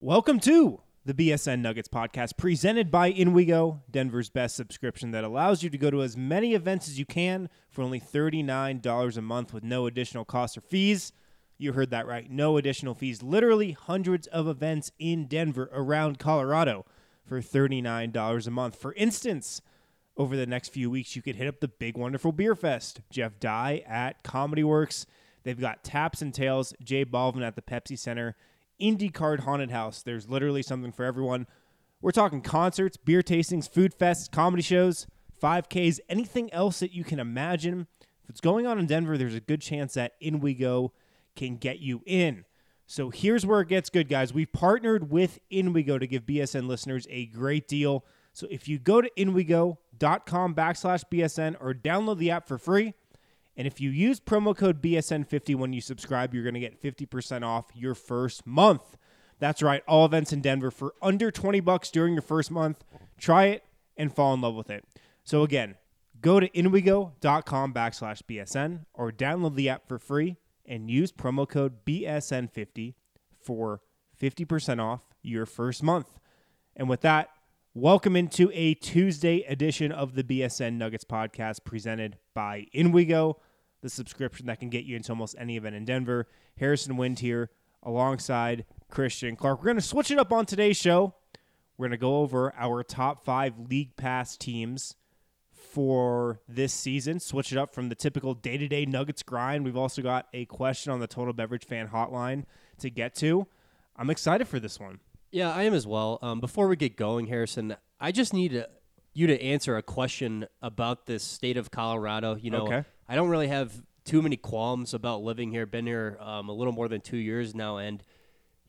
Welcome to the BSN Nuggets podcast presented by InWeGo, Denver's best subscription that allows you to go to as many events as you can for only $39 a month with no additional costs or fees. You heard that right. No additional fees. Literally hundreds of events in Denver around Colorado for $39 a month. For instance, over the next few weeks, you could hit up the Big Wonderful Beer Fest. Jeff Dye at Comedy Works. They've got Taps and Tails, J Balvin at the Pepsi Center, IndyCar Haunted House. There's literally something for everyone. We're talking concerts, beer tastings, food fests, comedy shows, 5Ks, anything else that you can imagine. If it's going on in Denver, there's a good chance that InWeGo can get you in. So here's where it gets good, guys. We've partnered with InWeGo to give BSN listeners a great deal. So if you go to inwego.com backslash BSN or download the app for free, and if you use promo code BSN50 when you subscribe, you're going to get 50% off your first month. That's right, all events in Denver for under 20 bucks during your first month. Try it and fall in love with it. So again, go to inwego.com backslash BSN or download the app for free and use promo code BSN50 for 50% off your first month. And with that, welcome into a Tuesday edition of the BSN Nuggets podcast presented by InWeGo, the subscription that can get you into almost any event in Denver. Harrison Wind here alongside Christian Clark. We're going to switch it up on today's show. We're going to go over our top five league pass teams for this season. Switch it up from the typical day to day Nuggets grind. We've also got a question on the Total Beverage Fan Hotline to get to. I'm excited for this one. Yeah, I am as well. Um, before we get going, Harrison, I just need to, you to answer a question about this state of Colorado. You know, Okay. I don't really have too many qualms about living here. Been here um, a little more than two years now, and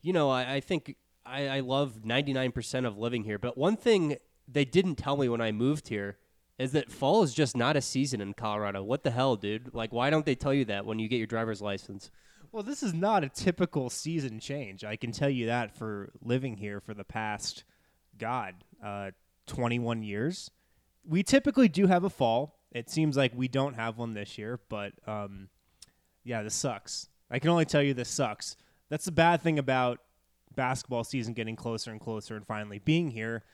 you know, I, I think I, I love 99% of living here. But one thing they didn't tell me when I moved here is that fall is just not a season in Colorado. What the hell, dude? Like, why don't they tell you that when you get your driver's license? Well, this is not a typical season change. I can tell you that for living here for the past, God, uh, 21 years. We typically do have a fall. It seems like we don't have one this year, but um, yeah, this sucks. I can only tell you this sucks. That's the bad thing about basketball season getting closer and closer and finally being here.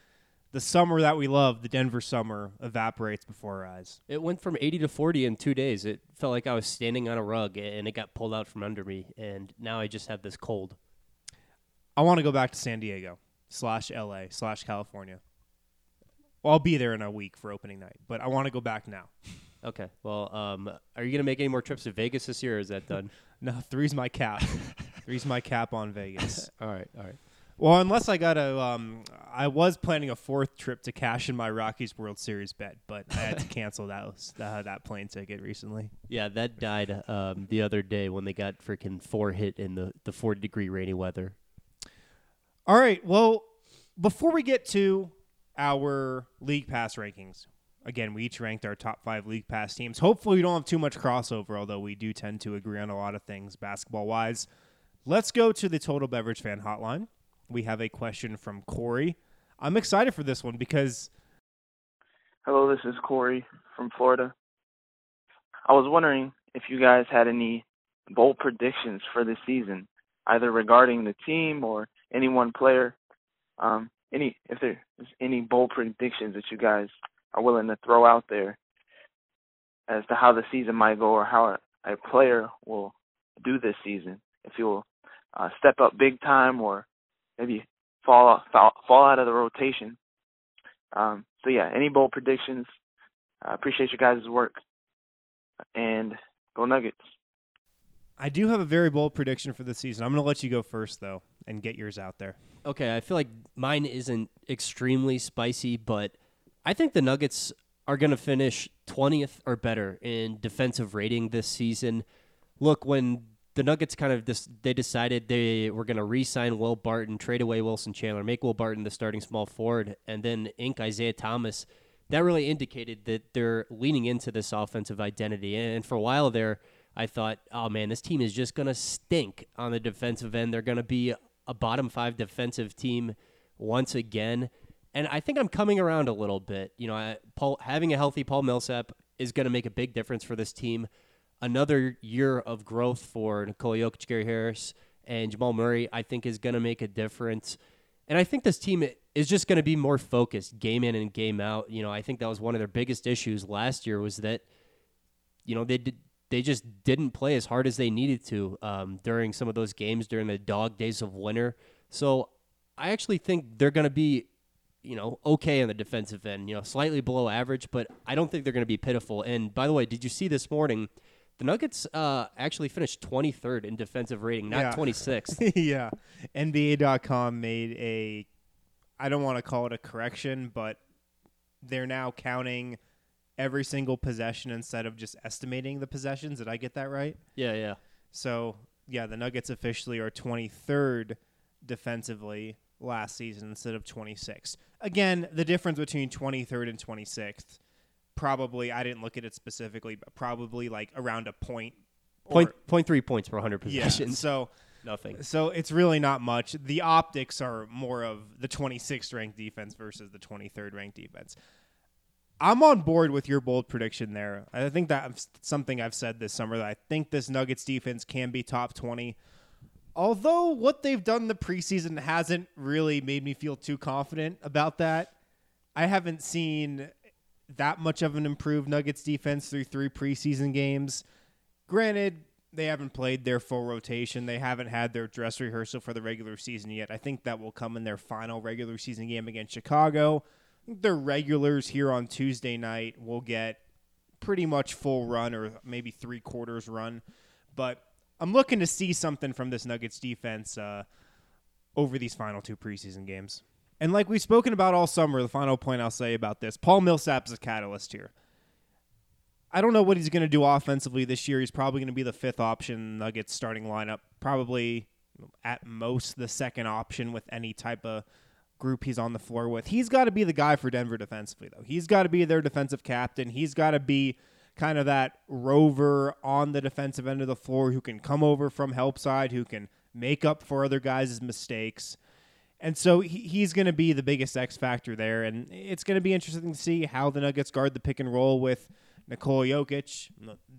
The summer that we love, the Denver summer, evaporates before our eyes. It went from 80 to 40 in two days. It felt like I was standing on a rug and it got pulled out from under me. And now I just have this cold. I want to go back to San Diego slash LA slash California. Well, I'll be there in a week for opening night, but I want to go back now. Okay. Well, um, are you going to make any more trips to Vegas this year or is that done? No, three's my cap. three's my cap on Vegas. all right. All right. Well, unless I got a, um, I was planning a fourth trip to cash in my Rockies World Series bet, but I had to cancel that uh, that plane ticket recently. Yeah, that died um, the other day when they got freaking four hit in the, the 40 degree rainy weather. All right. Well, before we get to our league pass rankings, again, we each ranked our top five league pass teams. Hopefully, we don't have too much crossover, although we do tend to agree on a lot of things basketball wise. Let's go to the Total Beverage Fan Hotline. We have a question from Corey. I'm excited for this one because Hello, this is Corey from Florida. I was wondering if you guys had any bold predictions for this season, either regarding the team or any one player. Um, any if there's any bold predictions that you guys are willing to throw out there as to how the season might go or how a, player will do this season. If he will uh, step up big time or maybe fall fall, fall out of the rotation. Um, so yeah, any bold predictions? I appreciate your guys' work, and go Nuggets. I do have a very bold prediction for the season. I'm going to let you go first, though, and get yours out there. Okay, I feel like mine isn't extremely spicy, but I think the Nuggets are going to finish 20th or better in defensive rating this season. Look, when the Nuggets kind of dis- they decided they were going to re-sign Will Barton, trade away Wilson Chandler, make Will Barton the starting small forward, and then ink Isaiah Thomas. That really indicated that they're leaning into this offensive identity. And for a while there, I thought, oh man, this team is just going to stink on the defensive end. They're going to be a bottom five defensive team once again. And I think I'm coming around a little bit. You know, I, Paul having a healthy Paul Millsap is going to make a big difference for this team. Another year of growth for Nikola Jokic, Gary Harris, and Jamal Murray, I think, is going to make a difference. And I think this team is just going to be more focused game in and game out. You know, I think that was one of their biggest issues last year was that, you know, they did, they just didn't play as hard as they needed to um, during some of those games during the dog days of winter. So I actually think they're going to be, you know, okay on the defensive end. You know, slightly below average, but I don't think they're going to be pitiful. And by the way, did you see this morning? The Nuggets uh, actually finished 23rd in defensive rating, not Yeah. 26th. yeah. NBA.com made a, I don't want to call it a correction, but they're now counting every single possession instead of just estimating the possessions. Did I get that right? yeah, yeah. So, yeah, the Nuggets officially are 23rd defensively last season instead of 26th. Again, the difference between 23rd and 26th, probably, I didn't look at it specifically, but probably like around a point. or- Point, point three points per 100 yeah. possessions. So, Nothing. so it's really not much. The optics are more of the 26th ranked defense versus the 23rd ranked defense. I'm on board with your bold prediction there. I think that's something I've said this summer that I think this Nuggets defense can be top 20. Although what they've done in the preseason hasn't really made me feel too confident about that. I haven't seen that much of an improved Nuggets defense through three preseason games. Granted, they haven't played their full rotation. They haven't had their dress rehearsal for the regular season yet. I think that will come in their final regular season game against Chicago. Their regulars here on Tuesday night will get pretty much full run or maybe three quarters run. But I'm looking to see something from this Nuggets defense uh, over these final two preseason games. And like we've spoken about all summer, the final point I'll say about this Paul Millsap is a catalyst here. I don't know what he's going to do offensively this year. He's probably going to be the fifth option Nuggets starting lineup, probably at most the second option with any type of group he's on the floor with. He's got to be the guy for Denver defensively, though. He's got to be their defensive captain. He's got to be kind of that rover on the defensive end of the floor who can come over from help side, who can make up for other guys' mistakes. And so he, he's going to be the biggest X factor there. And it's going to be interesting to see how the Nuggets guard the pick and roll with Nikola Jokic.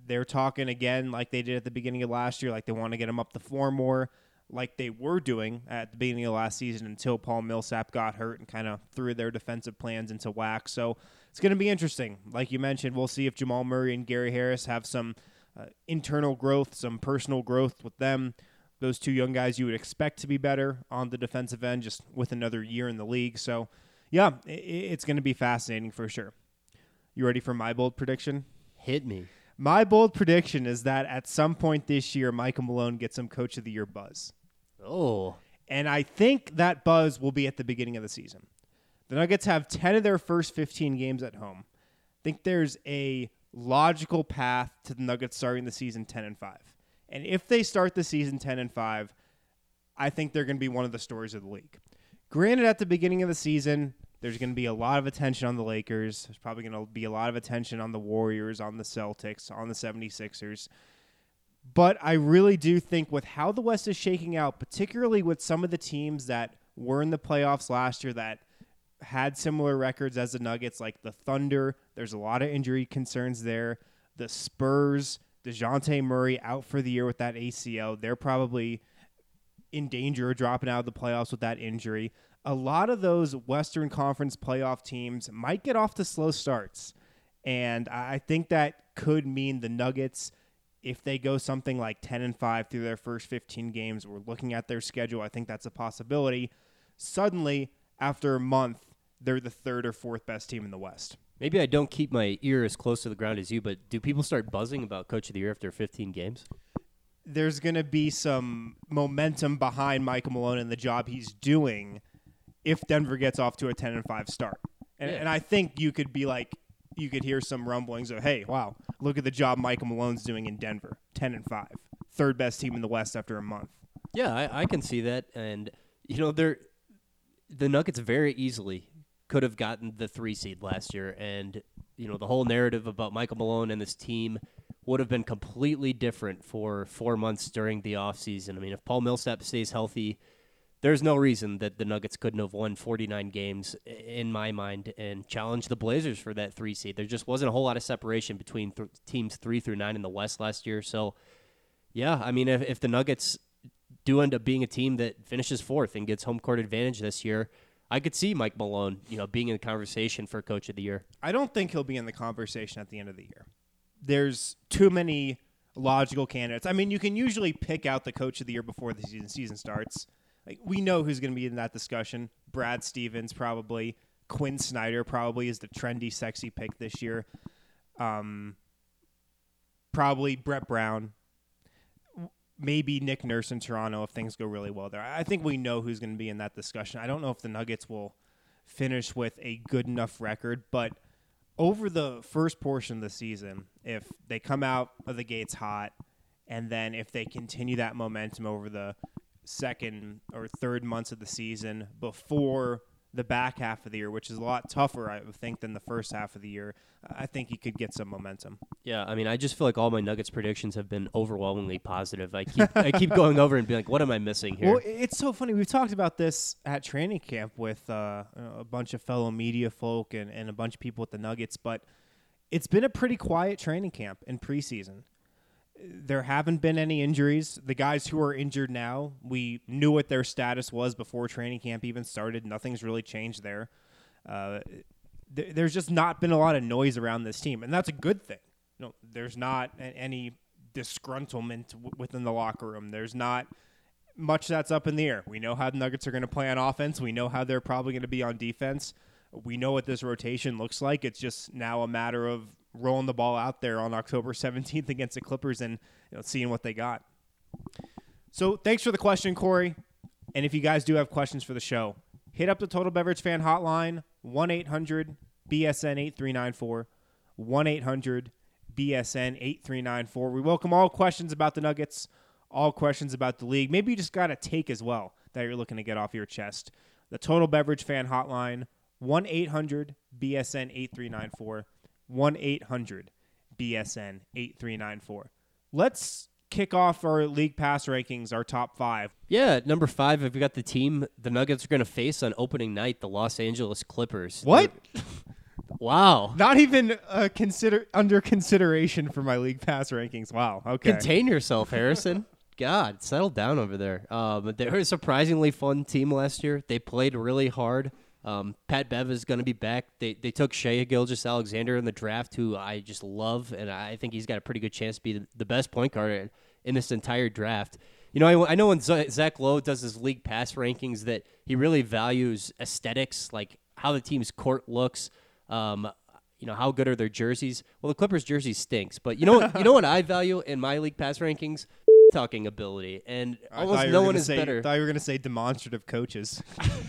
They're talking again like they did at the beginning of last year, like they want to get him up the floor more, like they were doing at the beginning of last season until Paul Millsap got hurt and kind of threw their defensive plans into whack. So it's going to be interesting. Like you mentioned, we'll see if Jamal Murray and Gary Harris have some uh, internal growth, some personal growth with them. Those two young guys you would expect to be better on the defensive end just with another year in the league. So, yeah, it's going to be fascinating for sure. You ready for my bold prediction? Hit me. My bold prediction is that at some point this year, Michael Malone gets some Coach of the Year buzz. Oh, And I think that buzz will be at the beginning of the season. The Nuggets have 10 of their first 15 games at home. I think there's a logical path to the Nuggets starting the season 10 and 5. And if they start the season 10 and 5, I think they're going to be one of the stories of the league. Granted, at the beginning of the season, there's going to be a lot of attention on the Lakers. There's probably going to be a lot of attention on the Warriors, on the Celtics, on the 76ers. But I really do think with how the West is shaking out, particularly with some of the teams that were in the playoffs last year that had similar records as the Nuggets, like the Thunder, there's a lot of injury concerns there. The Spurs, Dejounte Murray out for the year with that ACL. They're probably in danger of dropping out of the playoffs with that injury. A lot of those Western Conference playoff teams might get off to slow starts. And I think that could mean the Nuggets, if they go something like 10 and 5 through their first 15 games, we're looking at their schedule. I think that's a possibility. Suddenly, after a month, they're the third or fourth best team in the West. maybe I don't keep my ear as close to the ground as you, but do people start buzzing about Coach of the Year after 15 games? there's going to be some momentum behind Michael Malone and the job he's doing if Denver gets off to a 10 and 5 start. And, Yeah. and I think you could be like, you could hear some rumblings of, hey, wow, look at the job Michael Malone's doing in Denver 10 and 5. Third best team in the West after a month. Yeah, I, I can see that, and you know they're the Nuggets very easily could have gotten the three seed last year, and you know the whole narrative about Michael Malone and this team would have been completely different for four months during the offseason. I mean, if Paul Millsap stays healthy, there's no reason that the Nuggets couldn't have won 49 games in my mind and challenged the Blazers for that three seed. There just wasn't a whole lot of separation between th- teams three through nine in the West last year, so. Yeah, I mean, if, if the Nuggets do end up being a team that finishes fourth and gets home court advantage this year, I could see Mike Malone, you know, being in the conversation for coach of the year. I don't think he'll be in the conversation at the end of the year. There's too many logical candidates. I mean, you can usually pick out the coach of the year before the season season starts. Like we know who's going to be in that discussion. Brad Stevens probably. Quin Snyder probably is the trendy, sexy pick this year. Um, probably Brett Brown. Maybe Nick Nurse in Toronto if things go really well there. I think we know who's going to be in that discussion. I don't know if the Nuggets will finish with a good enough record, but over the first portion of the season, if they come out of the gates hot, and then if they continue that momentum over the second or third months of the season before the back half of the year, which is a lot tougher, I think, than the first half of the year, I think he could get some momentum. Yeah, I mean, I just feel like all my Nuggets predictions have been overwhelmingly positive. I keep I keep going over and being like, what am I missing here? Well, it's so funny. We've talked about this at training camp with uh, a bunch of fellow media folk and, and a bunch of people with the Nuggets, but it's been a pretty quiet training camp in preseason. There haven't been any injuries. The guys who are injured now, we knew what their status was before training camp even started. Nothing's really changed there. Uh, th- there's just not been a lot of noise around this team, and that's a good thing. You know, there's not a- any disgruntlement w- within the locker room. There's not much that's up in the air. We know how the Nuggets are going to play on offense. We know how they're probably going to be on defense. We know what this rotation looks like. It's just now a matter of rolling the ball out there on October 17th against the Clippers and you know, seeing what they got. So thanks for the question, Corey. And if you guys do have questions for the show, hit up the Total Beverage Fan Hotline, 1 800 BSN 8394. 1 800 BSN 8394. We welcome all questions about the Nuggets, all questions about the league. Maybe you just got a take as well that you're looking to get off your chest. The Total Beverage Fan Hotline, 1 800 BSN 8394. 1 800 BSN 8394. Let's kick off our league pass rankings, our top five. yeah, number five, I've got the team the Nuggets are going to face on opening night, the Los Angeles Clippers. What? Wow. Not even uh, consider under consideration for my league pass rankings. Wow. Okay. Contain yourself, Harrison. God, settle down over there. Um, they were a surprisingly fun team last year. They played really hard. Um, Pat Bev is going to be back. They they took Shai Gilgeous-Alexander in the draft, who I just love, and I think he's got a pretty good chance to be the, the best point guard in this entire draft. You know, I, I know when Zach Lowe does his league pass rankings that he really values aesthetics, like how the team's court looks. Um, you know, how good are their jerseys? Well, the Clippers jersey stinks, but you know you know what I value in my league pass rankings? Talking ability, and almost no one is say, better. I thought you were going to say demonstrative coaches.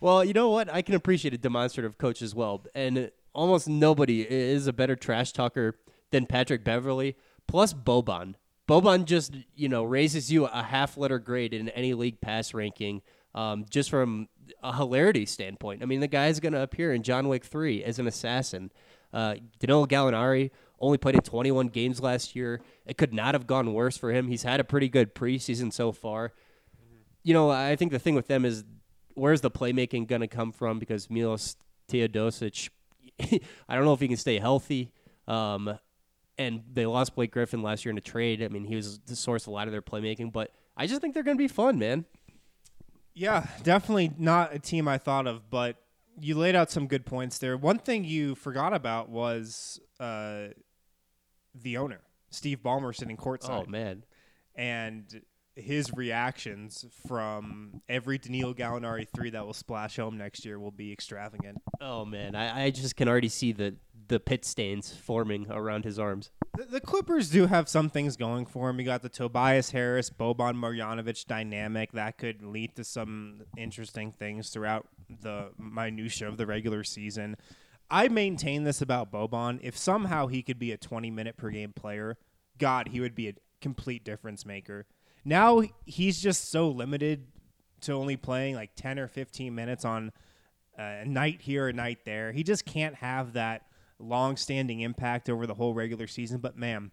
Well, you know what? I can appreciate a demonstrative coach as well. And almost nobody is a better trash talker than Patrick Beverley, plus Boban. Boban just, you know, raises you a half letter grade in any league pass ranking um, just from a hilarity standpoint. I mean, the guy's going to appear in John Wick 3 as an assassin. Uh, Danilo Gallinari only played in 21 games last year. It could not have gone worse for him. He's had a pretty good preseason so far you know, I think the thing with them is where's the playmaking going to come from? Because Milos Teodosic, I don't know if he can stay healthy. Um, and they lost Blake Griffin last year in a trade. I mean, he was the source of a lot of their playmaking, but I just think they're going to be fun, man. Yeah, definitely not a team I thought of, but you laid out some good points there. One thing you forgot about was uh, the owner, Steve Ballmer, sitting courtside, Oh man, and his reactions from every Danilo Gallinari three that will splash home next year will be extravagant. oh man, I, I just can already see the the pit stains forming around his arms. The, the Clippers do have some things going for them. You got the Tobias Harris, Boban Marjanovic dynamic that could lead to some interesting things throughout the minutia of the regular season. I maintain this about Boban. If somehow he could be a 20 minute per game player, God, he would be a complete difference maker. Now he's just so limited to only playing like 10 or 15 minutes on a night here, a night there. He just can't have that long-standing impact over the whole regular season. But man,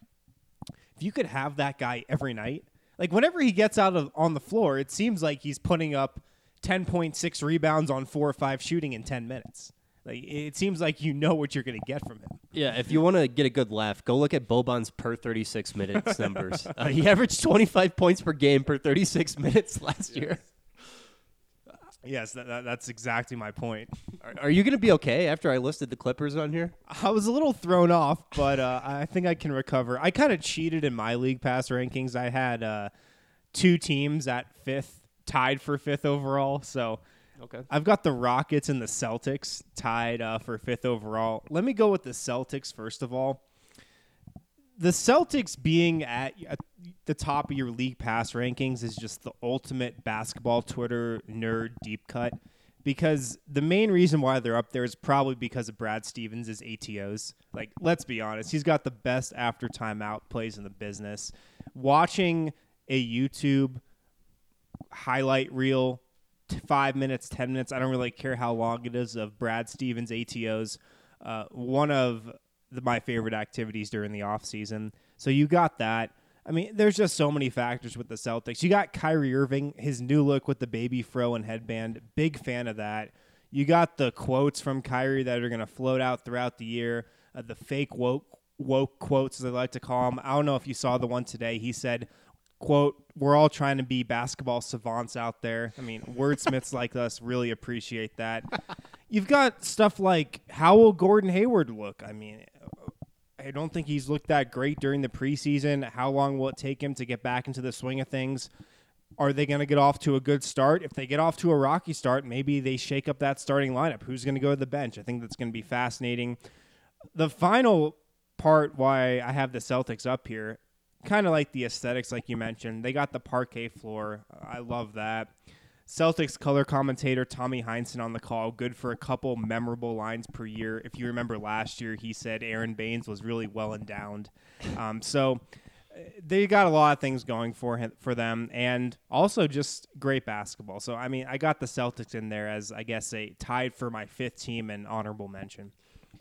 if you could have that guy every night, like whenever he gets out of on the floor, it seems like he's putting up 10.6 rebounds on four or five shooting in 10 minutes. Like it seems like you know what you're going to get from him. Yeah, if you want to get a good laugh, go look at Boban's per 36 minutes numbers. Uh, he averaged 25 points per game per 36 minutes last year. Yes, that, that, that's exactly my point. Are, are you going to be okay after I listed the Clippers on here? I was a little thrown off, but uh, I think I can recover. I kind of cheated in my league pass rankings. I had uh, two teams at fifth, tied for fifth overall. So Okay. I've got the Rockets and the Celtics tied uh, for fifth overall. Let me go with the Celtics first of all. The Celtics being at, at the top of your league pass rankings is just the ultimate basketball Twitter nerd deep cut because the main reason why they're up there is probably because of Brad Stevens' ATOs. Like, let's be honest, he's got the best after timeout plays in the business. Watching a YouTube highlight reel t- five minutes, ten minutes. I don't really care how long it is of Brad Stevens ATOs. Uh, one of the, my favorite activities during the off season. So you got that. I mean, there's just so many factors with the Celtics. You got Kyrie Irving, his new look with the baby fro and headband. Big fan of that. You got the quotes from Kyrie that are going to float out throughout the year. Uh, the fake woke woke quotes, as I like to call them. I don't know if you saw the one today. He said, quote, we're all trying to be basketball savants out there. I mean, wordsmiths like us really appreciate that. You've got stuff like how will Gordon Hayward look? I mean, I don't think he's looked that great during the preseason. How long will it take him to get back into the swing of things? Are they going to get off to a good start? If they get off to a rocky start, maybe they shake up that starting lineup. Who's going to go to the bench? I think that's going to be fascinating. The final part why I have the Celtics up here, kind of like the aesthetics, like you mentioned. They got the parquet floor. I love that. Celtics color commentator Tommy Heinsohn on the call, good for a couple memorable lines per year. If you remember last year, he said Aron Baynes was really well endowed. Um, so uh, they got a lot of things going for him, for them, and also just great basketball. So I mean, I got the Celtics in there as I guess a tied for my fifth team and honorable mention.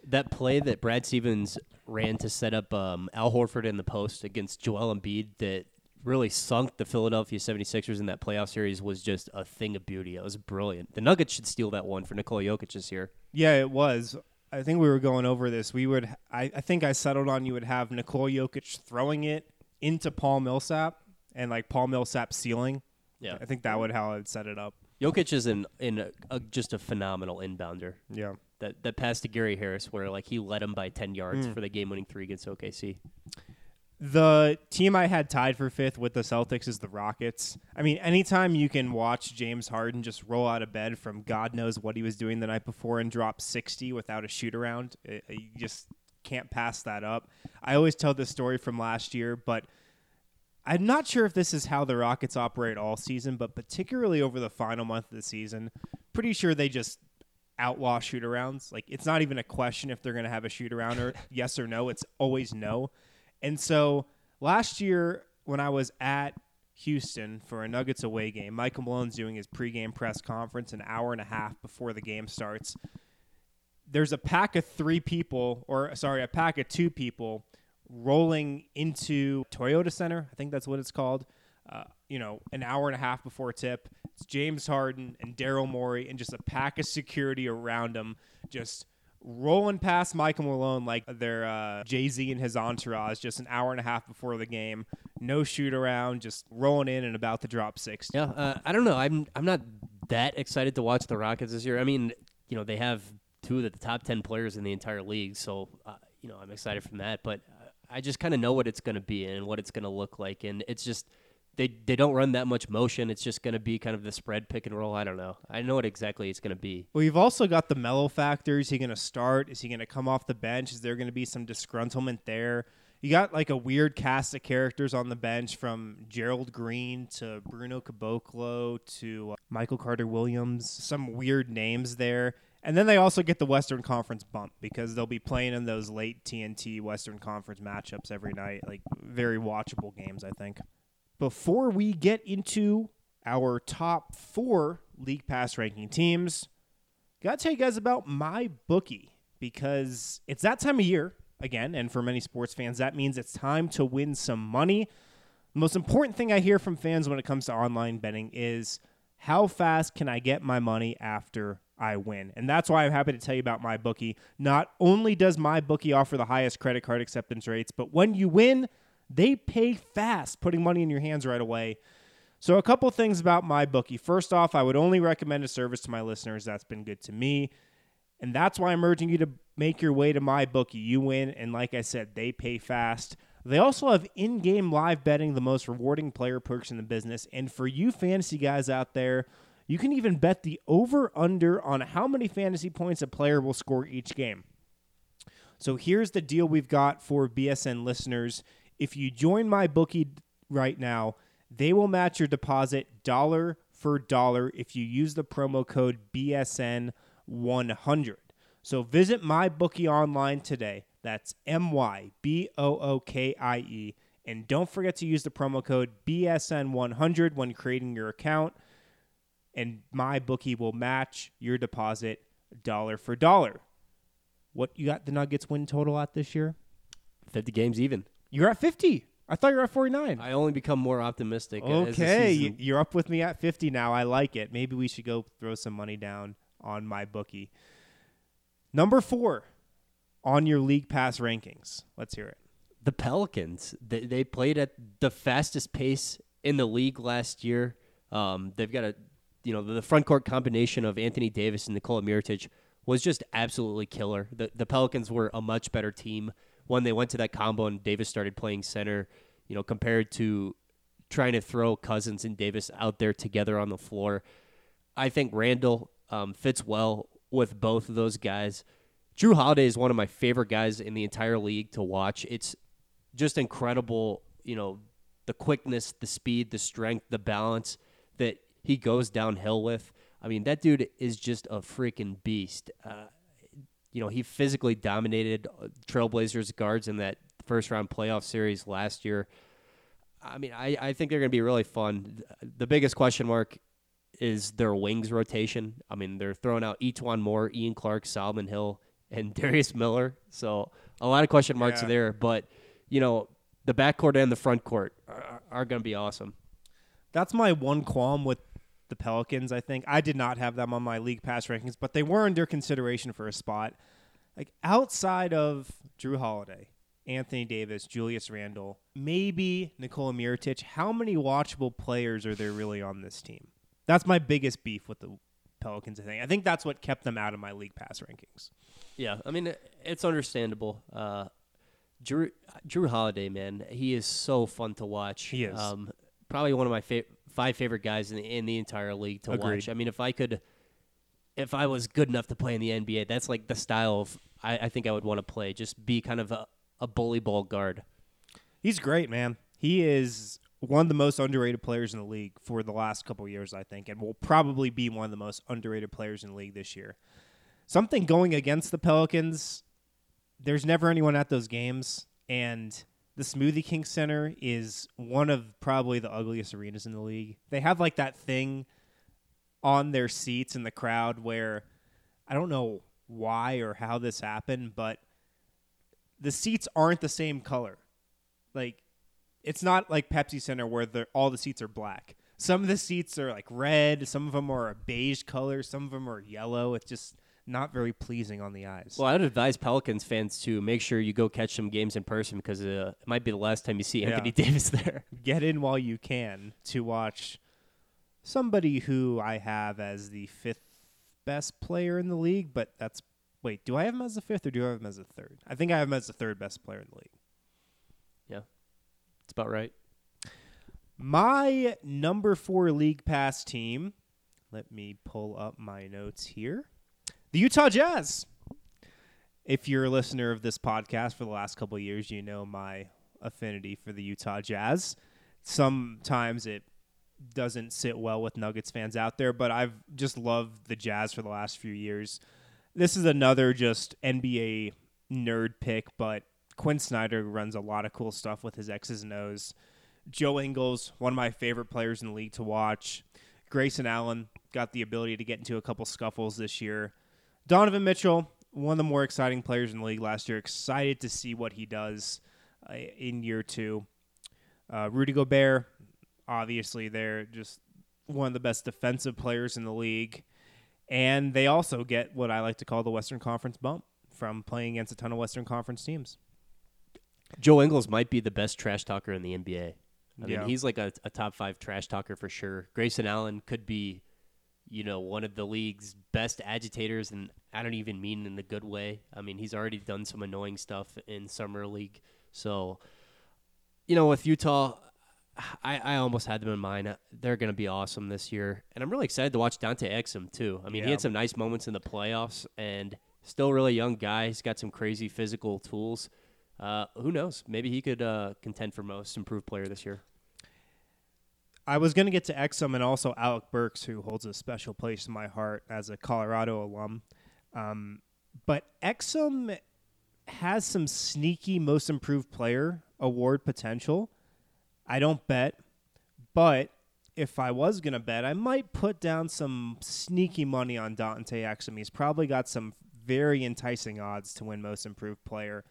That play that Brad Stevens ran to set up um, Al Horford in the post against Joel Embiid that really sunk the Philadelphia 76ers in that playoff series was just a thing of beauty. It was brilliant. The Nuggets should steal that one for Nikola Jokic this year. Yeah, it was. I think we were going over this. We would. I, I think I settled on you would have Nikola Jokic throwing it into Paul Millsap and like Paul Millsap sealing. Yeah. I think that would how I'd set it up. Jokic is in in a, a, just a phenomenal inbounder. Yeah. That that pass to Gary Harris where like he led him by 10 yards hmm. for the game-winning 3 against OKC. The team I had tied for fifth with the Celtics is the Rockets. I mean, anytime you can watch James Harden just roll out of bed from God knows what he was doing the night before and drop 60 without a shoot around, it, you just can't pass that up. I always tell this story from last year, but I'm not sure if this is how the Rockets operate all season, but particularly over the final month of the season, pretty sure they just outlaw shoot arounds. Like it's not even a question if they're going to have a shoot around or yes or no. It's always no. And so last year when I was at Houston for a Nuggets away game, Michael Malone's doing his pregame press conference an hour and a half before the game starts. There's a pack of three people, or sorry, a pack of two people rolling into Toyota Center. I think that's what it's called. Uh, you know, an hour and a half before tip. It's James Harden and Daryl Morey and just a pack of security around them, just rolling past Michael Malone like they're uh, Jay Z and his entourage, just an hour and a half before the game. No shoot around, just rolling in and about to drop six. Yeah, uh, I don't know. I'm I'm not that excited to watch the Rockets this year. I mean, you know, they have two of the top 10 players in the entire league, so uh, you know, I'm excited from that, but uh, I just kind of know what it's going to be and what it's going to look like and it's just they they don't run that much motion. It's just going to be kind of the spread pick and roll. I don't know. I know what exactly it's going to be. Well, you've also got the Melo factor. Is he going to start? Is he going to come off the bench? Is there going to be some disgruntlement there? You got like a weird cast of characters on the bench from Gerald Green to Bruno Caboclo to uh, Michael Carter Williams. Some weird names there. And then they also get the Western Conference bump because they'll be playing in those late TNT Western Conference matchups every night. Like very watchable games, I think. Before we get into our top four league pass ranking teams, gotta tell you guys about my bookie because it's that time of year again, and for many sports fans, that means it's time to win some money. The most important thing I hear from fans when it comes to online betting is how fast can I get my money after I win. And that's why I'm happy to tell you about MyBookie. Not only does MyBookie offer the highest credit card acceptance rates, but when you win, they pay fast, putting money in your hands right away. So, a couple things about MyBookie. First off, I would only recommend a service to my listeners that's been good to me. And that's why I'm urging you to make your way to MyBookie. You win, and like I said, they pay fast. They also have in game live betting, the most rewarding player perks in the business. And for you fantasy guys out there, you can even bet the over under on how many fantasy points a player will score each game. So here's the deal we've got for BSN listeners. If you join MyBookie right now, they will match your deposit dollar for dollar if you use the promo code BSN100. So visit MyBookie online today. That's M Y B O O K I E. And don't forget to use the promo code BSN100 when creating your account. And MyBookie will match your deposit dollar for dollar. What you got the Nuggets win total at this year? 50 games even. You're at 50. I thought you were at 49. I only become more optimistic. as the Okay, season- you're up with me at 50 now. I like it. Maybe we should go throw some money down on MyBookie. Number four on your league pass rankings. Let's hear it. the Pelicans. They, they played at the fastest pace in the league last year. Um, they've got a, you know, the front court combination of Anthony Davis and Nikola Mirotic was just absolutely killer. The the Pelicans were a much better team when they went to that combo and Davis started playing center. You know, compared to trying to throw Cousins and Davis out there together on the floor. I think Randle um, fits well with both of those guys. Jrue Holiday is one of my favorite guys in the entire league to watch. It's just incredible, you know, the quickness, the speed, the strength, the balance that he goes downhill with. I mean, that dude is just a freaking beast. Uh, you know, he physically dominated uh, Trailblazers guards in that first round playoff series last year. I mean, I, I think they're going to be really fun. The biggest question mark is their wings rotation. I mean, they're throwing out E'Twaun Moore, Ian Clark, Solomon Hill, and Darius Miller. So a lot of question marks Yeah. there. But, you know, the backcourt and the front court are, are going to be awesome. That's my one qualm with the Pelicans, I think. I did not have them on my league pass rankings, but they were under consideration for a spot. Like outside of Jrue Holiday, Anthony Davis, Julius Randle, maybe Nikola Mirotic, how many watchable players are there really on this team? That's my biggest beef with the Pelicans, I think. I think that's what kept them out of my league pass rankings. Yeah, I mean, it's understandable. Uh, Jrue, Jrue Holiday, man, he is so fun to watch. He is. Um, probably one of my fa- five favorite guys in the, in the entire league to Agreed. watch. I mean, if I could, if I was good enough to play in the NBA, that's like the style of I, I think I would want to play. Just be kind of a, a bully ball guard. He's great, man. He is one of the most underrated players in the league for the last couple years, I think, and will probably be one of the most underrated players in the league this year. Something going against the Pelicans, there's never anyone at those games, and the Smoothie King Center is one of probably the ugliest arenas in the league. They have like that thing on their seats in the crowd where I don't know why or how this happened, but the seats aren't the same color. Like it's not like Pepsi Center where all the seats are black. Some of the seats are like red, some of them are a beige color, some of them are yellow. It's just not very pleasing on the eyes. Well, I would advise Pelicans fans to make sure you go catch some games in person because uh, it might be the last time you see Yeah. Anthony Davis there. Get in while you can to watch somebody who I have as the fifth best player in the league, but that's wait, do I have him as the fifth or do I have him as the third? I think I have him as the third best player in the league. Yeah, it's about right. My number four league pass team. Let me pull up my notes here. The Utah Jazz. If you're a listener of this podcast for the last couple years, you know my affinity for the Utah Jazz. Sometimes it doesn't sit well with Nuggets fans out there, but I've just loved the Jazz for the last few years. This is another just NBA nerd pick, but Quin Snyder runs a lot of cool stuff with his X's and O's. Joe Ingles, one of my favorite players in the league to watch. Grayson Allen got the ability to get into a couple scuffles this year. Donovan Mitchell, one of the more exciting players in the league last year. Excited to see what he does uh, in year two. Uh, Rudy Gobert, obviously, they're just one of the best defensive players in the league. And they also get what I like to call the Western Conference bump from playing against a ton of Western Conference teams. Joe Ingles might be the best trash talker in the NBA. I Yeah. mean, he's like a, a top five trash talker for sure. Grayson Allen could be, you know, one of the league's best agitators, and I don't even mean in the good way. I mean, he's already done some annoying stuff in summer league. So, you know, with Utah, I, I almost had them in mind. They're going to be awesome this year, and I'm really excited to watch Dante Exum too. I mean, he had some nice moments in the playoffs, and still a really young guy. He's got some crazy physical tools. Uh, who knows? Maybe he could uh, contend for most improved player this year. I was going to get to Exum and also Alec Burks, who holds a special place in my heart as a Colorado alum. Um, but Exum has some sneaky most improved player award potential. I don't bet, but if I was going to bet, I might put down some sneaky money on Dante Exum. He's probably got some very enticing odds to win most improved player.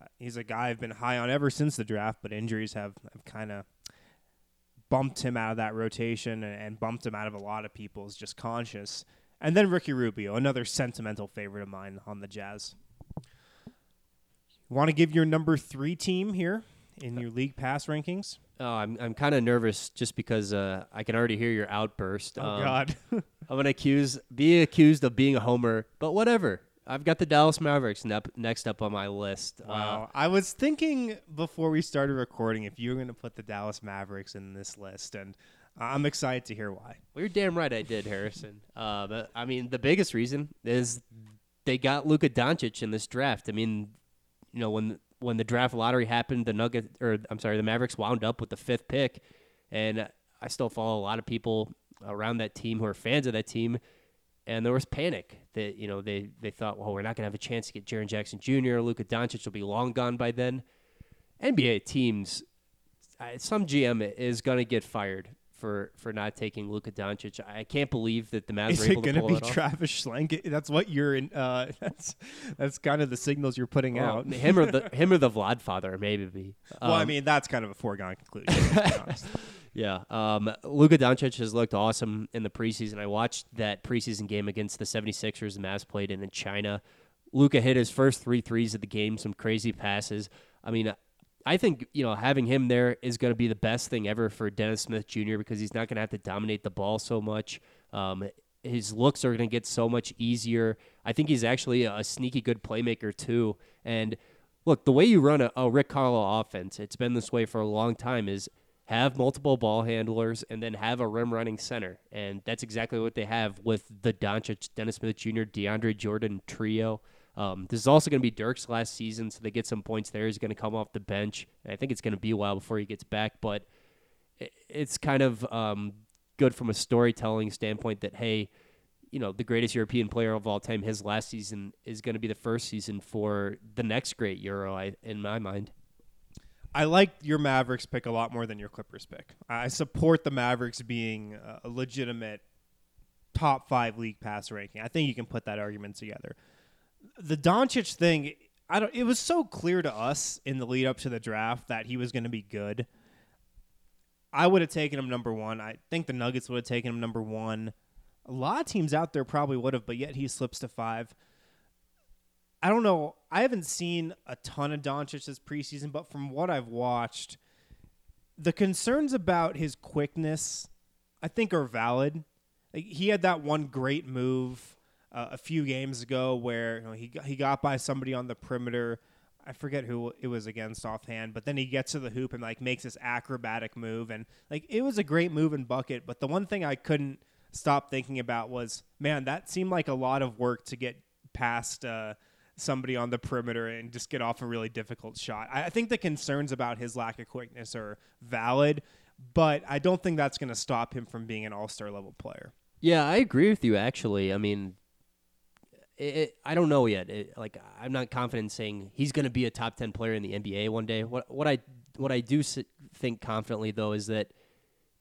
Uh, he's a guy I've been high on ever since the draft, but injuries have, have kind of bumped him out of that rotation and, and bumped him out of a lot of people's just conscious. And then Ricky Rubio, another sentimental favorite of mine on the Jazz. Want to give your number three team here in your league pass rankings? Oh, I'm I'm kind of nervous just because uh, I can already hear your outburst. Oh Um, God, I'm gonna accuse be accused of being a homer, but whatever. I've got the Dallas Mavericks nep- next up on my list. Uh, wow! I was thinking before we started recording if you were going to put the Dallas Mavericks in this list, and I'm excited to hear why. Well, you're damn right I did, Harrison. Uh, but I mean, the biggest reason is they got Luka Doncic in this draft. I mean, you know, when when the draft lottery happened, the Nugget or I'm sorry, the Mavericks wound up with the fifth pick, and I still follow a lot of people around that team who are fans of that team, and there was panic that you know they they thought, well, we're not gonna have a chance to get Jaren Jackson Jr. Luka Doncic will be long gone by then. NBA teams, I- some GM is gonna get fired for for not taking Luka Doncic. I can't believe that the Mavs Is it to going to be. Travis Schlenk? That's what you're in. Uh, that's that's kind of the signals you're putting Well, out. him or the him or the Vladfather maybe. well, I Um, mean, that's kind of a foregone conclusion. Yeah. Um, Luka Doncic has looked awesome in the preseason. I watched that preseason game against the 76ers the Mavs played in in China. Luka hit his first three threes of the game, some crazy passes. I mean, I think, you know, having him there is going to be the best thing ever for Dennis Smith Jr. because he's not going to have to dominate the ball so much. Um, his looks are going to get so much easier. I think he's actually a sneaky good playmaker, too. And look, the way you run a, a Rick Carlisle offense, it's been this way for a long time, is have multiple ball handlers and then have a rim running center. And that's exactly what they have with the Doncic, Dennis Smith Jr., DeAndre Jordan trio. Um, this is also going to be Dirk's last season, so they get some points there. He's going to come off the bench. And I think it's going to be a while before he gets back, but it's kind of um, good from a storytelling standpoint that, hey, you know, the greatest European player of all time, his last season is going to be the first season for the next great Euro, I, in my mind. I like your Mavericks pick a lot more than your Clippers pick. I support the Mavericks being a legitimate top five league pass ranking. I think you can put that argument together. The Doncic thing, I don't. It was so clear to us in the lead up to the draft that he was going to be good. I would have taken him number one. I think the Nuggets would have taken him number one. A lot of teams out there probably would have, but yet he slips to five. I don't know. I haven't seen a ton of Doncic this preseason, but from what I've watched, the concerns about his quickness, I think, are valid. Like, he had that one great move uh, a few games ago where you know, he he got by somebody on the perimeter. I forget who it was against offhand, but then he gets to the hoop and like makes this acrobatic move, and like it was a great move and bucket. But the one thing I couldn't stop thinking about was, man, that seemed like a lot of work to get past. Uh, somebody on the perimeter and just get off a really difficult shot. I, I think the concerns about his lack of quickness are valid, but I don't think that's going to stop him from being an all star level player. Yeah, I agree with you. Actually, I mean, it, it, I don't know yet. It, like, I'm not confident saying he's going to be a top ten player in the NBA one day. What what I what I do think confidently though is that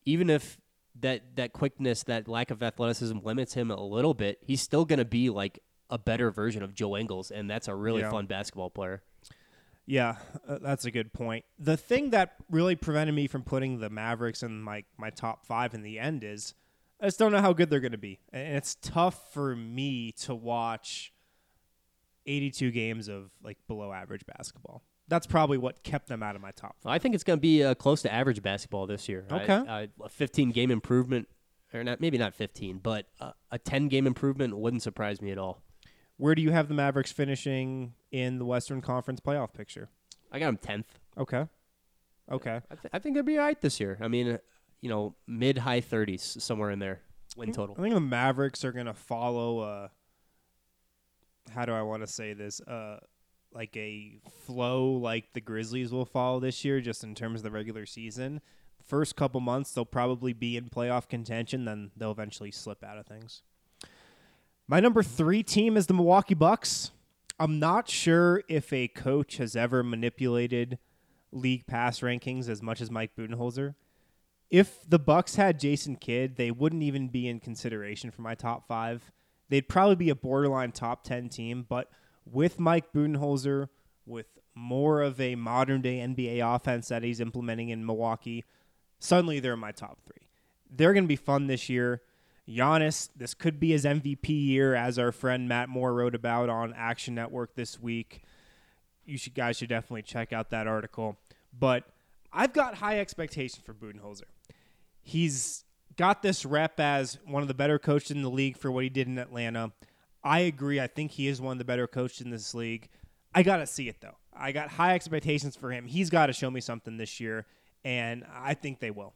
even if that that quickness, that lack of athleticism limits him a little bit, he's still going to be like a better version of Joe Ingles, and that's a really Yeah. fun basketball player. Yeah, uh, that's a good point. The thing that really prevented me from putting the Mavericks in my, my top five in the end is I just don't know how good they're going to be. And it's tough for me to watch 82 games of like below average basketball. That's probably what kept them out of my top. Five. I think it's going to be uh, close to average basketball this year. Okay. I, I, a 15 game improvement, or not maybe not 15, but uh, a 10 game improvement wouldn't surprise me at all. Where do you have the Mavericks finishing in the Western Conference playoff picture? I got them 10th. Okay. Okay. I, th- I think they'll be all right this year. I mean, you know, mid high 30s, somewhere in there, win total. I think the Mavericks are going to follow uh how do I want to say this? Uh like a flow like the Grizzlies will follow this year just in terms of the regular season. First couple months they'll probably be in playoff contention, then they'll eventually slip out of things. My number 3 team is the Milwaukee Bucks. I'm not sure if a coach has ever manipulated league pass rankings as much as Mike Budenholzer if the Bucks had Jason Kidd, they wouldn't even be in consideration for my top five. They'd probably be a borderline top ten team, but with Mike Budenholzer, with more of a modern day NBA offense that he's implementing in Milwaukee, suddenly they're in my top three. They're going to be fun this year. Giannis, this could be his MVP year, as our friend Matt Moore wrote about on Action Network this week. You should guys should definitely check out that article. But I've got high expectations for Budenholzer. He's got this rep as one of the better coaches in the league for what he did in Atlanta. I agree. I think he is one of the better coaches in this league. I got to see it, though. I got high expectations for him. He's got to show me something this year, and I think they will.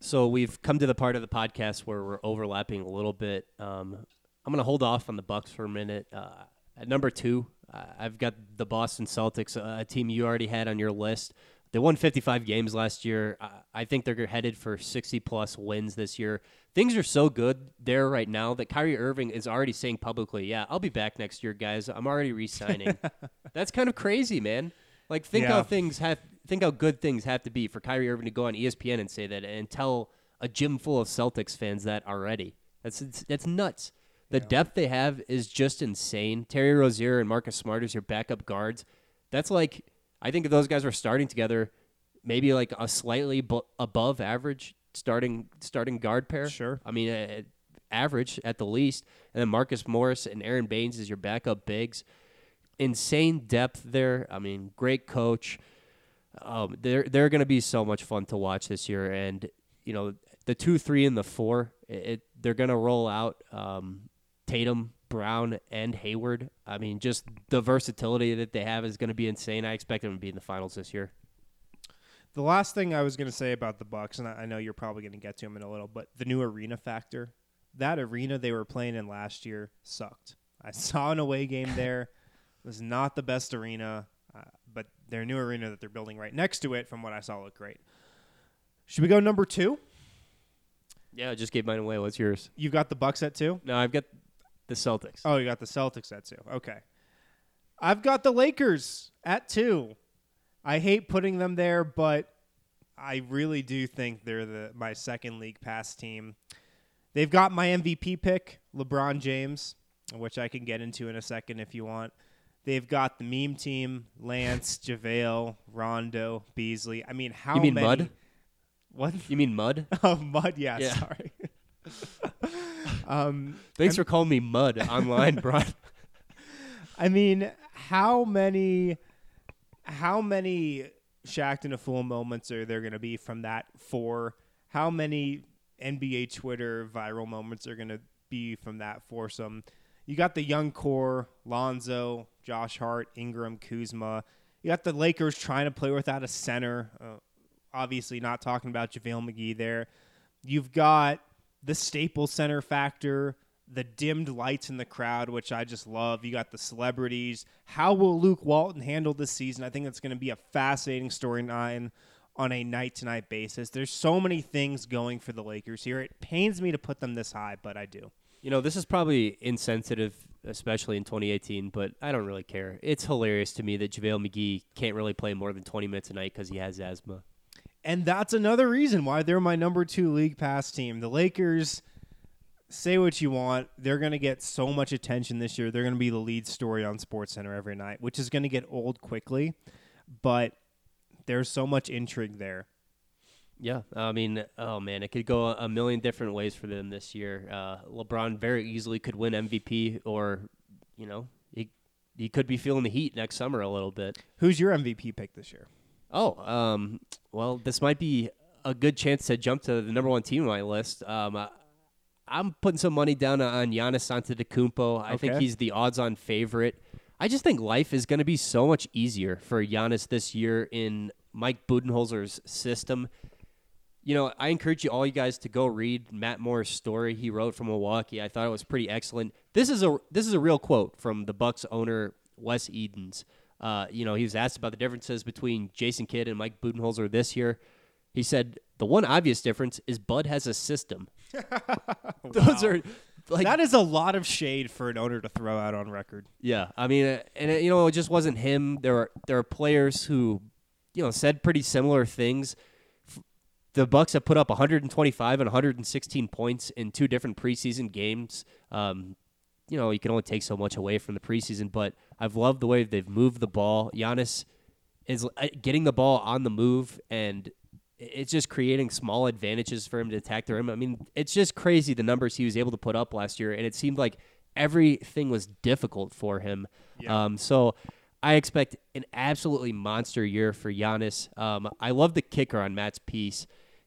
So we've come to the part of the podcast where we're overlapping a little bit. Um, I'm going to hold off on the Bucks for a minute. Uh, at number two, uh, I've got the Boston Celtics, a team you already had on your list. They won 55 games last year. I think they're headed for 60 plus wins this year. Things are so good there right now that Kyrie Irving is already saying publicly, "Yeah, I'll be back next year, guys. I'm already re-signing." That's kind of crazy, man. Like think Yeah. how things have think how good things have to be for Kyrie Irving to go on ESPN and say that and tell a gym full of Celtics fans that already. That's it's, that's nuts. The depth they have is just insane. Terry Rozier and Marcus Smart as your backup guards. That's like I think if those guys were starting together, maybe like a slightly bu- above average starting starting guard pair. Sure. I mean, uh, average at the least. And then Marcus Morris and Aron Baynes is your backup bigs. Insane depth there. I mean, great coach. Um, they're they're going to be so much fun to watch this year, and you know the two, three, and the four. It, it they're going to roll out um, Tatum, Brown, and Hayward. I mean, just the versatility that they have is going to be insane. I expect them to be in the finals this year. The last thing I was going to say about the Bucks, and I I know you're probably going to get to them in a little, but the new arena factor. That arena they were playing in last year sucked. I saw an away game there. It was not the best arena, but their new arena that they're building right next to it, from what I saw, looked great. Should we go number two? Yeah, I just gave mine away. What's yours? You've got the Bucks at two. No, I've got the Celtics. Oh, you got the Celtics at two. Okay. I've got the Lakers at two. I hate putting them there, but I really do think they're the my second league pass team. They've got my MVP pick, LeBron James, which I can get into in a second if you want. They've got the meme team, Lance, JaVale, Rondo, Beasley. I mean, how many? You mean many? Mud? What? You mean Mud? Oh, Mud. Yeah, Yeah. sorry. um, Thanks for calling me Mud online, Brian. I mean, how many how many Shaqtin' a Fool moments are there going to be from that four? How many NBA Twitter viral moments are going to be from that foursome? You got the young core, Lonzo, Josh Hart, Ingram, Kuzma. You got the Lakers trying to play without a center. Uh, obviously, not talking about JaVale McGee there. You've got the staple Center factor, the dimmed lights in the crowd, which I just love. You got the celebrities. How will Luke Walton handle this season? I think it's going to be a fascinating storyline on a night to night basis. There's so many things going for the Lakers here. It pains me to put them this high, but I do. You know, this is probably insensitive, especially in 2018, but I don't really care. It's hilarious to me that JaVale McGee can't really play more than 20 minutes a night because he has asthma. And that's another reason why they're my number two league pass team. The Lakers, say what you want, they're going to get so much attention this year. They're going to be the lead story on SportsCenter every night, which is going to get old quickly. But there's so much intrigue there. Yeah, I mean, oh man, it could go a million different ways for them this year. Uh, LeBron very easily could win MVP, or you know, he he could be feeling the heat next summer a little bit. Who's your MVP pick this year? Oh, um, well, this might be a good chance to jump to the number one team on my list. Um, I, I'm putting some money down on Giannis Antetokounmpo. I think he's the odds-on favorite. I just think life is going to be so much easier for Giannis this year in Mike Budenholzer's system. You know, I encourage you all you guys to go read Matt Moore's story he wrote from Milwaukee. I thought it was pretty excellent. This is a this is a real quote from the Bucks owner Wes Edens. Uh, you know, he was asked about the differences between Jason Kidd and Mike Budenholzer this year. He said the one obvious difference is Bud has a system. Those Wow. are like that is a lot of shade for an owner to throw out on record. yeah, I mean, uh, and it, you know, it just wasn't him. There are there are players who, you know, said pretty similar things. The Bucks have put up 125 and 116 points in two different preseason games. Um, you know, you can only take so much away from the preseason, but I've loved the way they've moved the ball. Giannis is uh, getting the ball on the move and it's just creating small advantages for him to attack the rim. I mean, it's just crazy the numbers he was able to put up last year, and it seemed like everything was difficult for him. Yeah. Um, so I expect an absolutely monster year for Giannis. Um, I love the kicker on Matt's piece.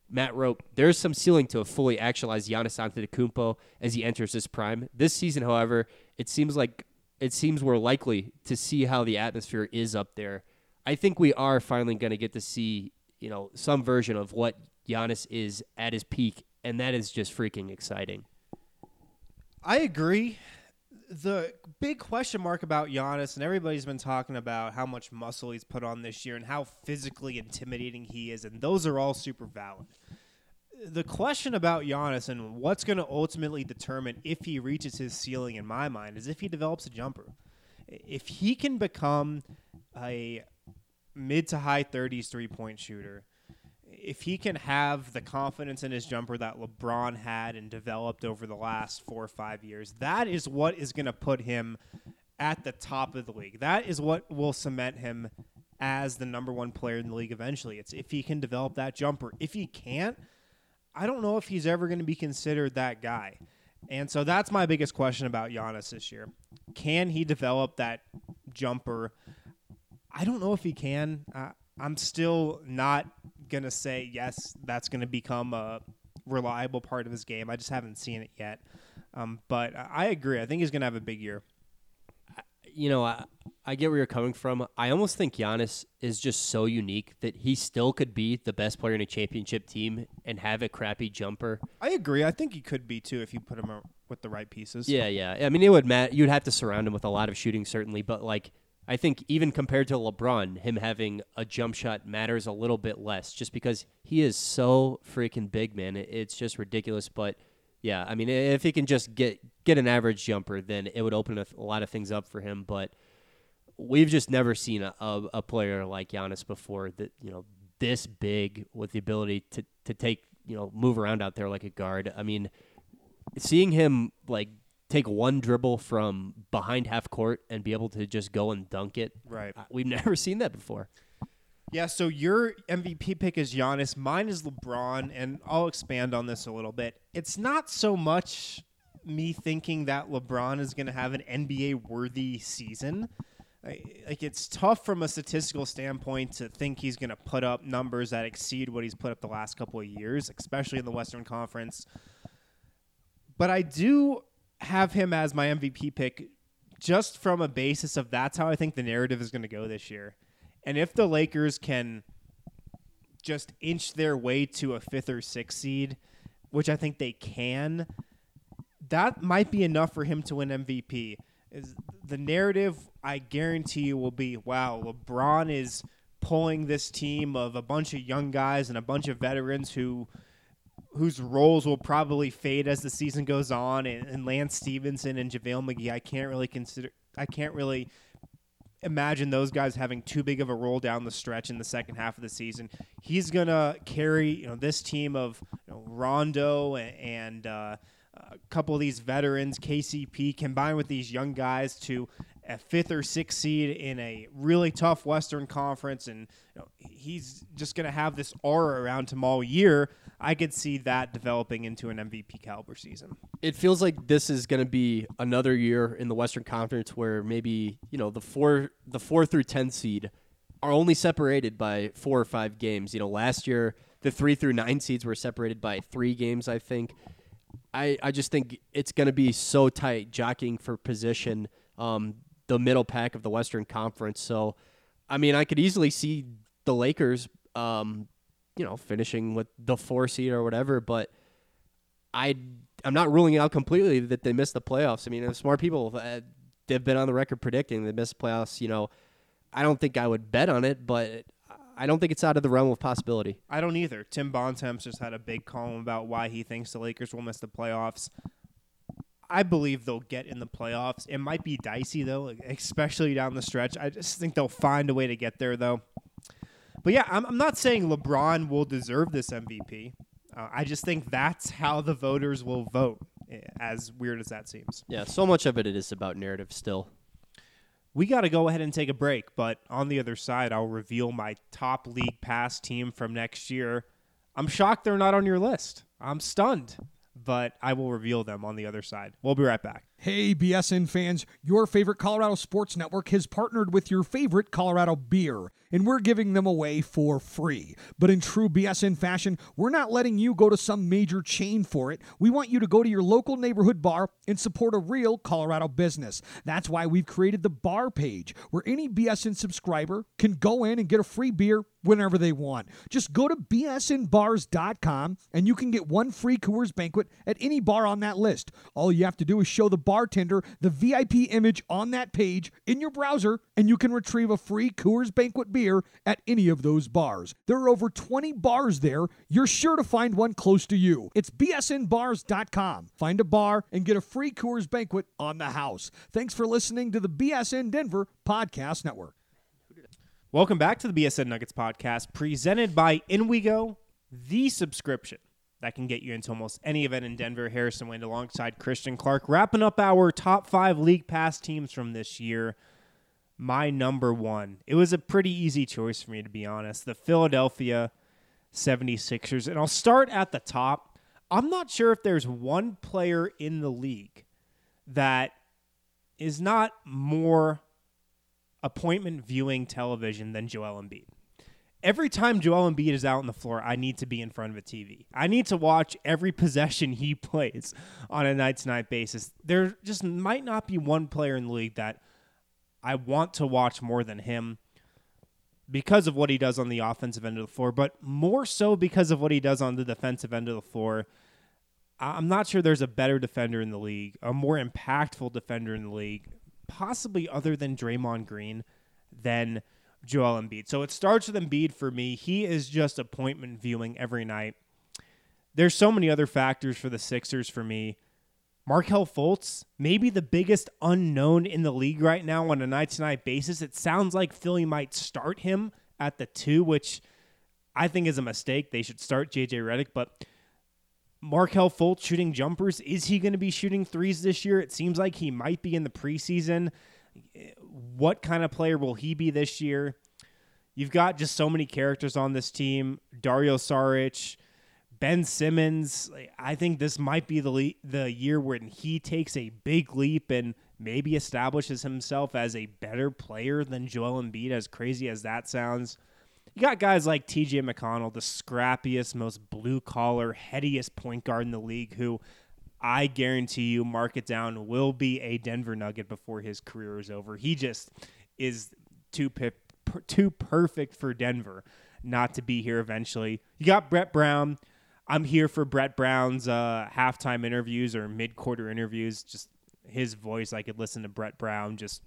Matt wrote, "There's some ceiling to a fully actualized Giannis Antetokounmpo as he enters his prime. This season, however, it seems like it seems we're likely to see how the atmosphere is up there. I think we are finally going to get to see, you know, some version of what Giannis is at his peak, and that is just freaking exciting. I agree. The big question mark about Giannis, and everybody's been talking about how much muscle he's put on this year and how physically intimidating he is, and those are all super valid. The question about Giannis and what's going to ultimately determine if he reaches his ceiling, in my mind, is if he develops a jumper. If he can become a mid to high 30s three point shooter, if he can have the confidence in his jumper that LeBron had and developed over the last four or five years, that is what is going to put him at the top of the league. That is what will cement him as the number one player in the league eventually. It's if he can develop that jumper. If he can't, I don't know if he's ever going to be considered that guy. And so that's my biggest question about Giannis this year. Can he develop that jumper? I don't know if he can. Uh, I'm still not going to say, yes, that's going to become a reliable part of his game. I just haven't seen it yet. Um, but I agree. I think he's going to have a big year. you know, I, I get where you're coming from. I almost think Giannis is just so unique that he still could be the best player in a championship team and have a crappy jumper. I agree. I think he could be too if you put him with the right pieces. Yeah, yeah. I mean, it would matter. You'd have to surround him with a lot of shooting, certainly. But like, I think even compared to LeBron, him having a jump shot matters a little bit less, just because he is so freaking big, man. It's just ridiculous. But yeah, I mean, if he can just get get an average jumper, then it would open a, a lot of things up for him. But we've just never seen a, a, a player like Giannis before that you know this big with the ability to to take you know move around out there like a guard. I mean, seeing him like take one dribble from behind half court and be able to just go and dunk it. Right. We've never seen that before. Yeah, so your MVP pick is Giannis. Mine is LeBron, and I'll expand on this a little bit. It's not so much me thinking that LeBron is going to have an NBA worthy season. Like it's tough from a statistical standpoint to think he's going to put up numbers that exceed what he's put up the last couple of years, especially in the Western Conference. But I do have him as my MVP pick just from a basis of that's how I think the narrative is going to go this year. And if the Lakers can just inch their way to a fifth or sixth seed, which I think they can, that might be enough for him to win MVP. Is the narrative I guarantee you will be wow, LeBron is pulling this team of a bunch of young guys and a bunch of veterans who whose roles will probably fade as the season goes on and, and Lance Stephenson and JaVale McGee I can't really consider I can't really imagine those guys having too big of a role down the stretch in the second half of the season. He's gonna carry you know this team of you know, Rondo and, and uh, a couple of these veterans, KCP, combined with these young guys to a fifth or sixth seed in a really tough Western Conference, and you know, he's just to have this aura around him all year. I could see that developing into an MVP caliber season. It feels like this is going to be another year in the Western Conference where maybe you know the four the four through ten seed are only separated by four or five games. You know, last year the three through nine seeds were separated by three games. I think. I, I just think it's going to be so tight, jockeying for position, um, the middle pack of the Western Conference. So, I mean, I could easily see the Lakers, um, you know, finishing with the four seed or whatever. But I, I'm not ruling out completely that they missed the playoffs. I mean, smart people, uh, they've been on the record predicting they missed playoffs. You know, I don't think I would bet on it, but I don't think it's out of the realm of possibility. I don't either. Tim Bontemps just had a big column about why he thinks the Lakers will miss the playoffs. I believe they'll get in the playoffs. It might be dicey though, especially down the stretch. I just think they'll find a way to get there though. But yeah, I'm, I'm not saying LeBron will deserve this MVP. Uh, I just think that's how the voters will vote. eh, As weird as that seems. Yeah, so much of it is about narrative still. We got to go ahead and take a break, but on the other side, I'll reveal my top league pass team from next year. I'm shocked they're not on your list. I'm stunned, but I will reveal them on the other side. We'll be right back. Hey, BSN fans, your favorite Colorado Sports Network has partnered with your favorite Colorado beer, and we're giving them away for free. But in true BSN fashion, we're not letting you go to some major chain for it. We want you to go to your local neighborhood bar and support a real Colorado business. That's why we've created the bar page, where any BSN subscriber can go in and get a free beer whenever they want. Just go to bsnbars.com and you can get one free Coors banquet at any bar on that list. All you have to do is show the bartender the VIP image on that page in your browser and you can retrieve a free Coors banquet beer at any of those bars. There are over 20 bars there. You're sure to find one close to you. It's bsnbars.com. Find a bar and get a free Coors banquet on the house. Thanks for listening to the BSN Denver Podcast Network. Welcome back to the BSN Nuggets podcast, presented by InWeGo, the subscription that can get you into almost any event in Denver. Harrison Wind alongside Christian Clark, wrapping up our top five league pass teams from this year. My number one. It was a pretty easy choice for me, to be honest. The Philadelphia 76ers. And I'll start at the top. I'm not sure if there's one player in the league that is not more appointment viewing television than Joel Embiid. Every time Joel Embiid is out on the floor, I need to be in front of a TV. I need to watch every possession he plays on a night to night basis. There just might not be one player in the league that I want to watch more than him because of what he does on the offensive end of the floor, but more so because of what he does on the defensive end of the floor. I'm not sure there's a better defender in the league, a more impactful defender in the league, possibly other than Draymond Green, than Joel Embiid. So it starts with Embiid for me. He is just appointment viewing every night. There's so many other factors for the Sixers for me. Markelle Fultz, maybe the biggest unknown in the league right now on a night to night basis. It sounds like Philly might start him at the two, which I think is a mistake. They should start JJ Redick, but Markelle Fultz shooting jumpers. Is he going to be shooting threes this year? It seems like he might be in the preseason. What kind of player will he be this year? You've got just so many characters on this team. Dario Saric, Ben Simmons. I think this might be the le- the year when he takes a big leap and maybe establishes himself as a better player than Joel Embiid. As crazy as that sounds, you got guys like T.J. McConnell, the scrappiest, most blue collar, headiest point guard in the league, who I guarantee you, mark it down, will be a Denver Nugget before his career is over. He just is too pi- per- too perfect for Denver not to be here eventually. You got Brett Brown. I'm here for Brett Brown's uh, halftime interviews or mid quarter interviews. Just his voice, I could listen to Brett Brown just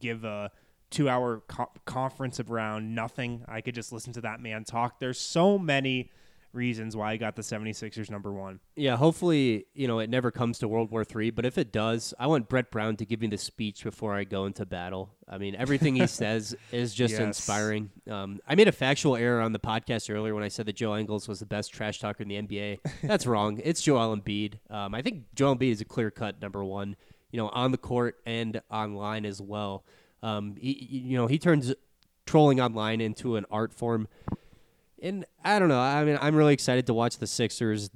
give a two hour co- conference around nothing. I could just listen to that man talk. There's so many reasons why I got the 76ers number one. Yeah, hopefully, you know, it never comes to World War III, but if it does, I want Brett Brown to give me the speech before I go into battle. I mean, everything he says is just Yes. inspiring. Um, I made a factual error on the podcast earlier when I said that Joe Ingles was the best trash talker in the NBA. That's wrong. It's Joel Embiid. Um, I think Joel Embiid is a clear cut number one. you know, on the court and online as well. Um, he, you know, he turns trolling online into an art form. And I don't know. I mean, I'm really excited to watch the Sixers.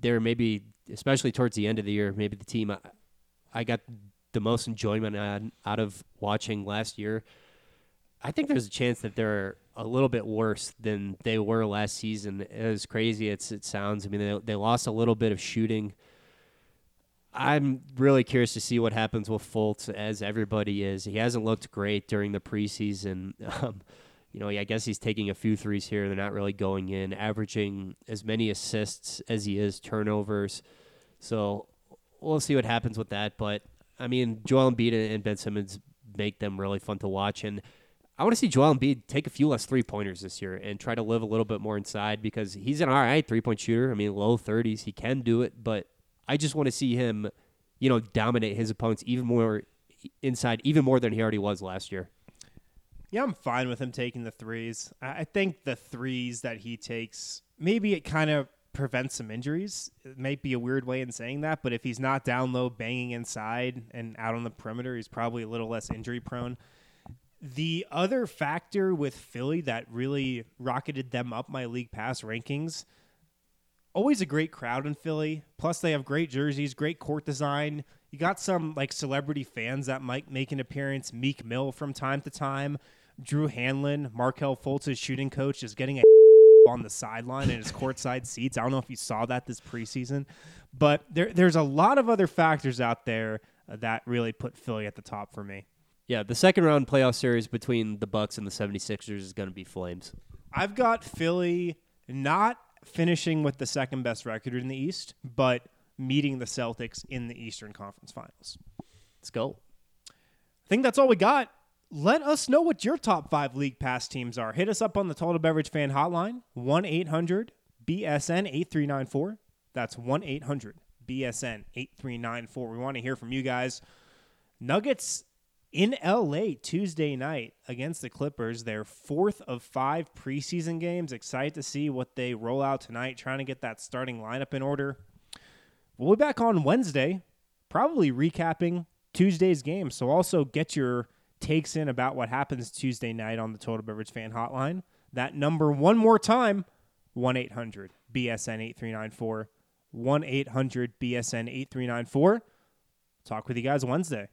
They're maybe, especially towards the end of the year, maybe the team I, I got the most enjoyment out of watching last year. I think there's a chance that they're a little bit worse than they were last season. As crazy as it sounds, I mean, they, they lost a little bit of shooting. I'm really curious to see what happens with Fultz, as everybody is. He hasn't looked great during the preseason. Um, you know, I guess he's taking a few threes here. They're not really going in, averaging as many assists as he is turnovers. So we'll see what happens with that. But I mean, Joel Embiid and Ben Simmons make them really fun to watch. And I want to see Joel Embiid take a few less three pointers this year and try to live a little bit more inside because he's an all right three point shooter. I mean, low 30s. He can do it. But I just want to see him, you know, dominate his opponents even more inside, even more than he already was last year. Yeah, I'm fine with him taking the threes. I think the threes that he takes, maybe it kind of prevents some injuries. It might be a weird way in saying that, but if he's not down low banging inside and out on the perimeter, he's probably a little less injury prone. The other factor with Philly that really rocketed them up my league pass rankings, always a great crowd in Philly. Plus they have great jerseys, great court design. You got some like celebrity fans that might make an appearance, Meek Mill from time to time. Drew Hanlen, Markelle Fultz's shooting coach, is getting a on the sideline in his courtside seats. I don't know if you saw that this preseason, but there, there's a lot of other factors out there that really put Philly at the top for me. Yeah, the second round playoff series between the Bucks and the 76ers is going to be flames. I've got Philly not finishing with the second best record in the East, but meeting the Celtics in the Eastern Conference Finals. Let's go. I think that's all we got let us know what your top five league pass teams are. Hit us up on the Total Beverage Fan Hotline, 1 800 BSN 8394. That's 1 800 BSN 8394. We want to hear from you guys. Nuggets in LA Tuesday night against the Clippers, their fourth of five preseason games. Excited to see what they roll out tonight, trying to get that starting lineup in order. We'll be back on Wednesday, probably recapping Tuesday's game. So also get your takes in about what happens Tuesday night on the Total Beverage Fan Hotline. That number one more time 1 800 BSN 8394. 1 800 BSN 8394. Talk with you guys Wednesday.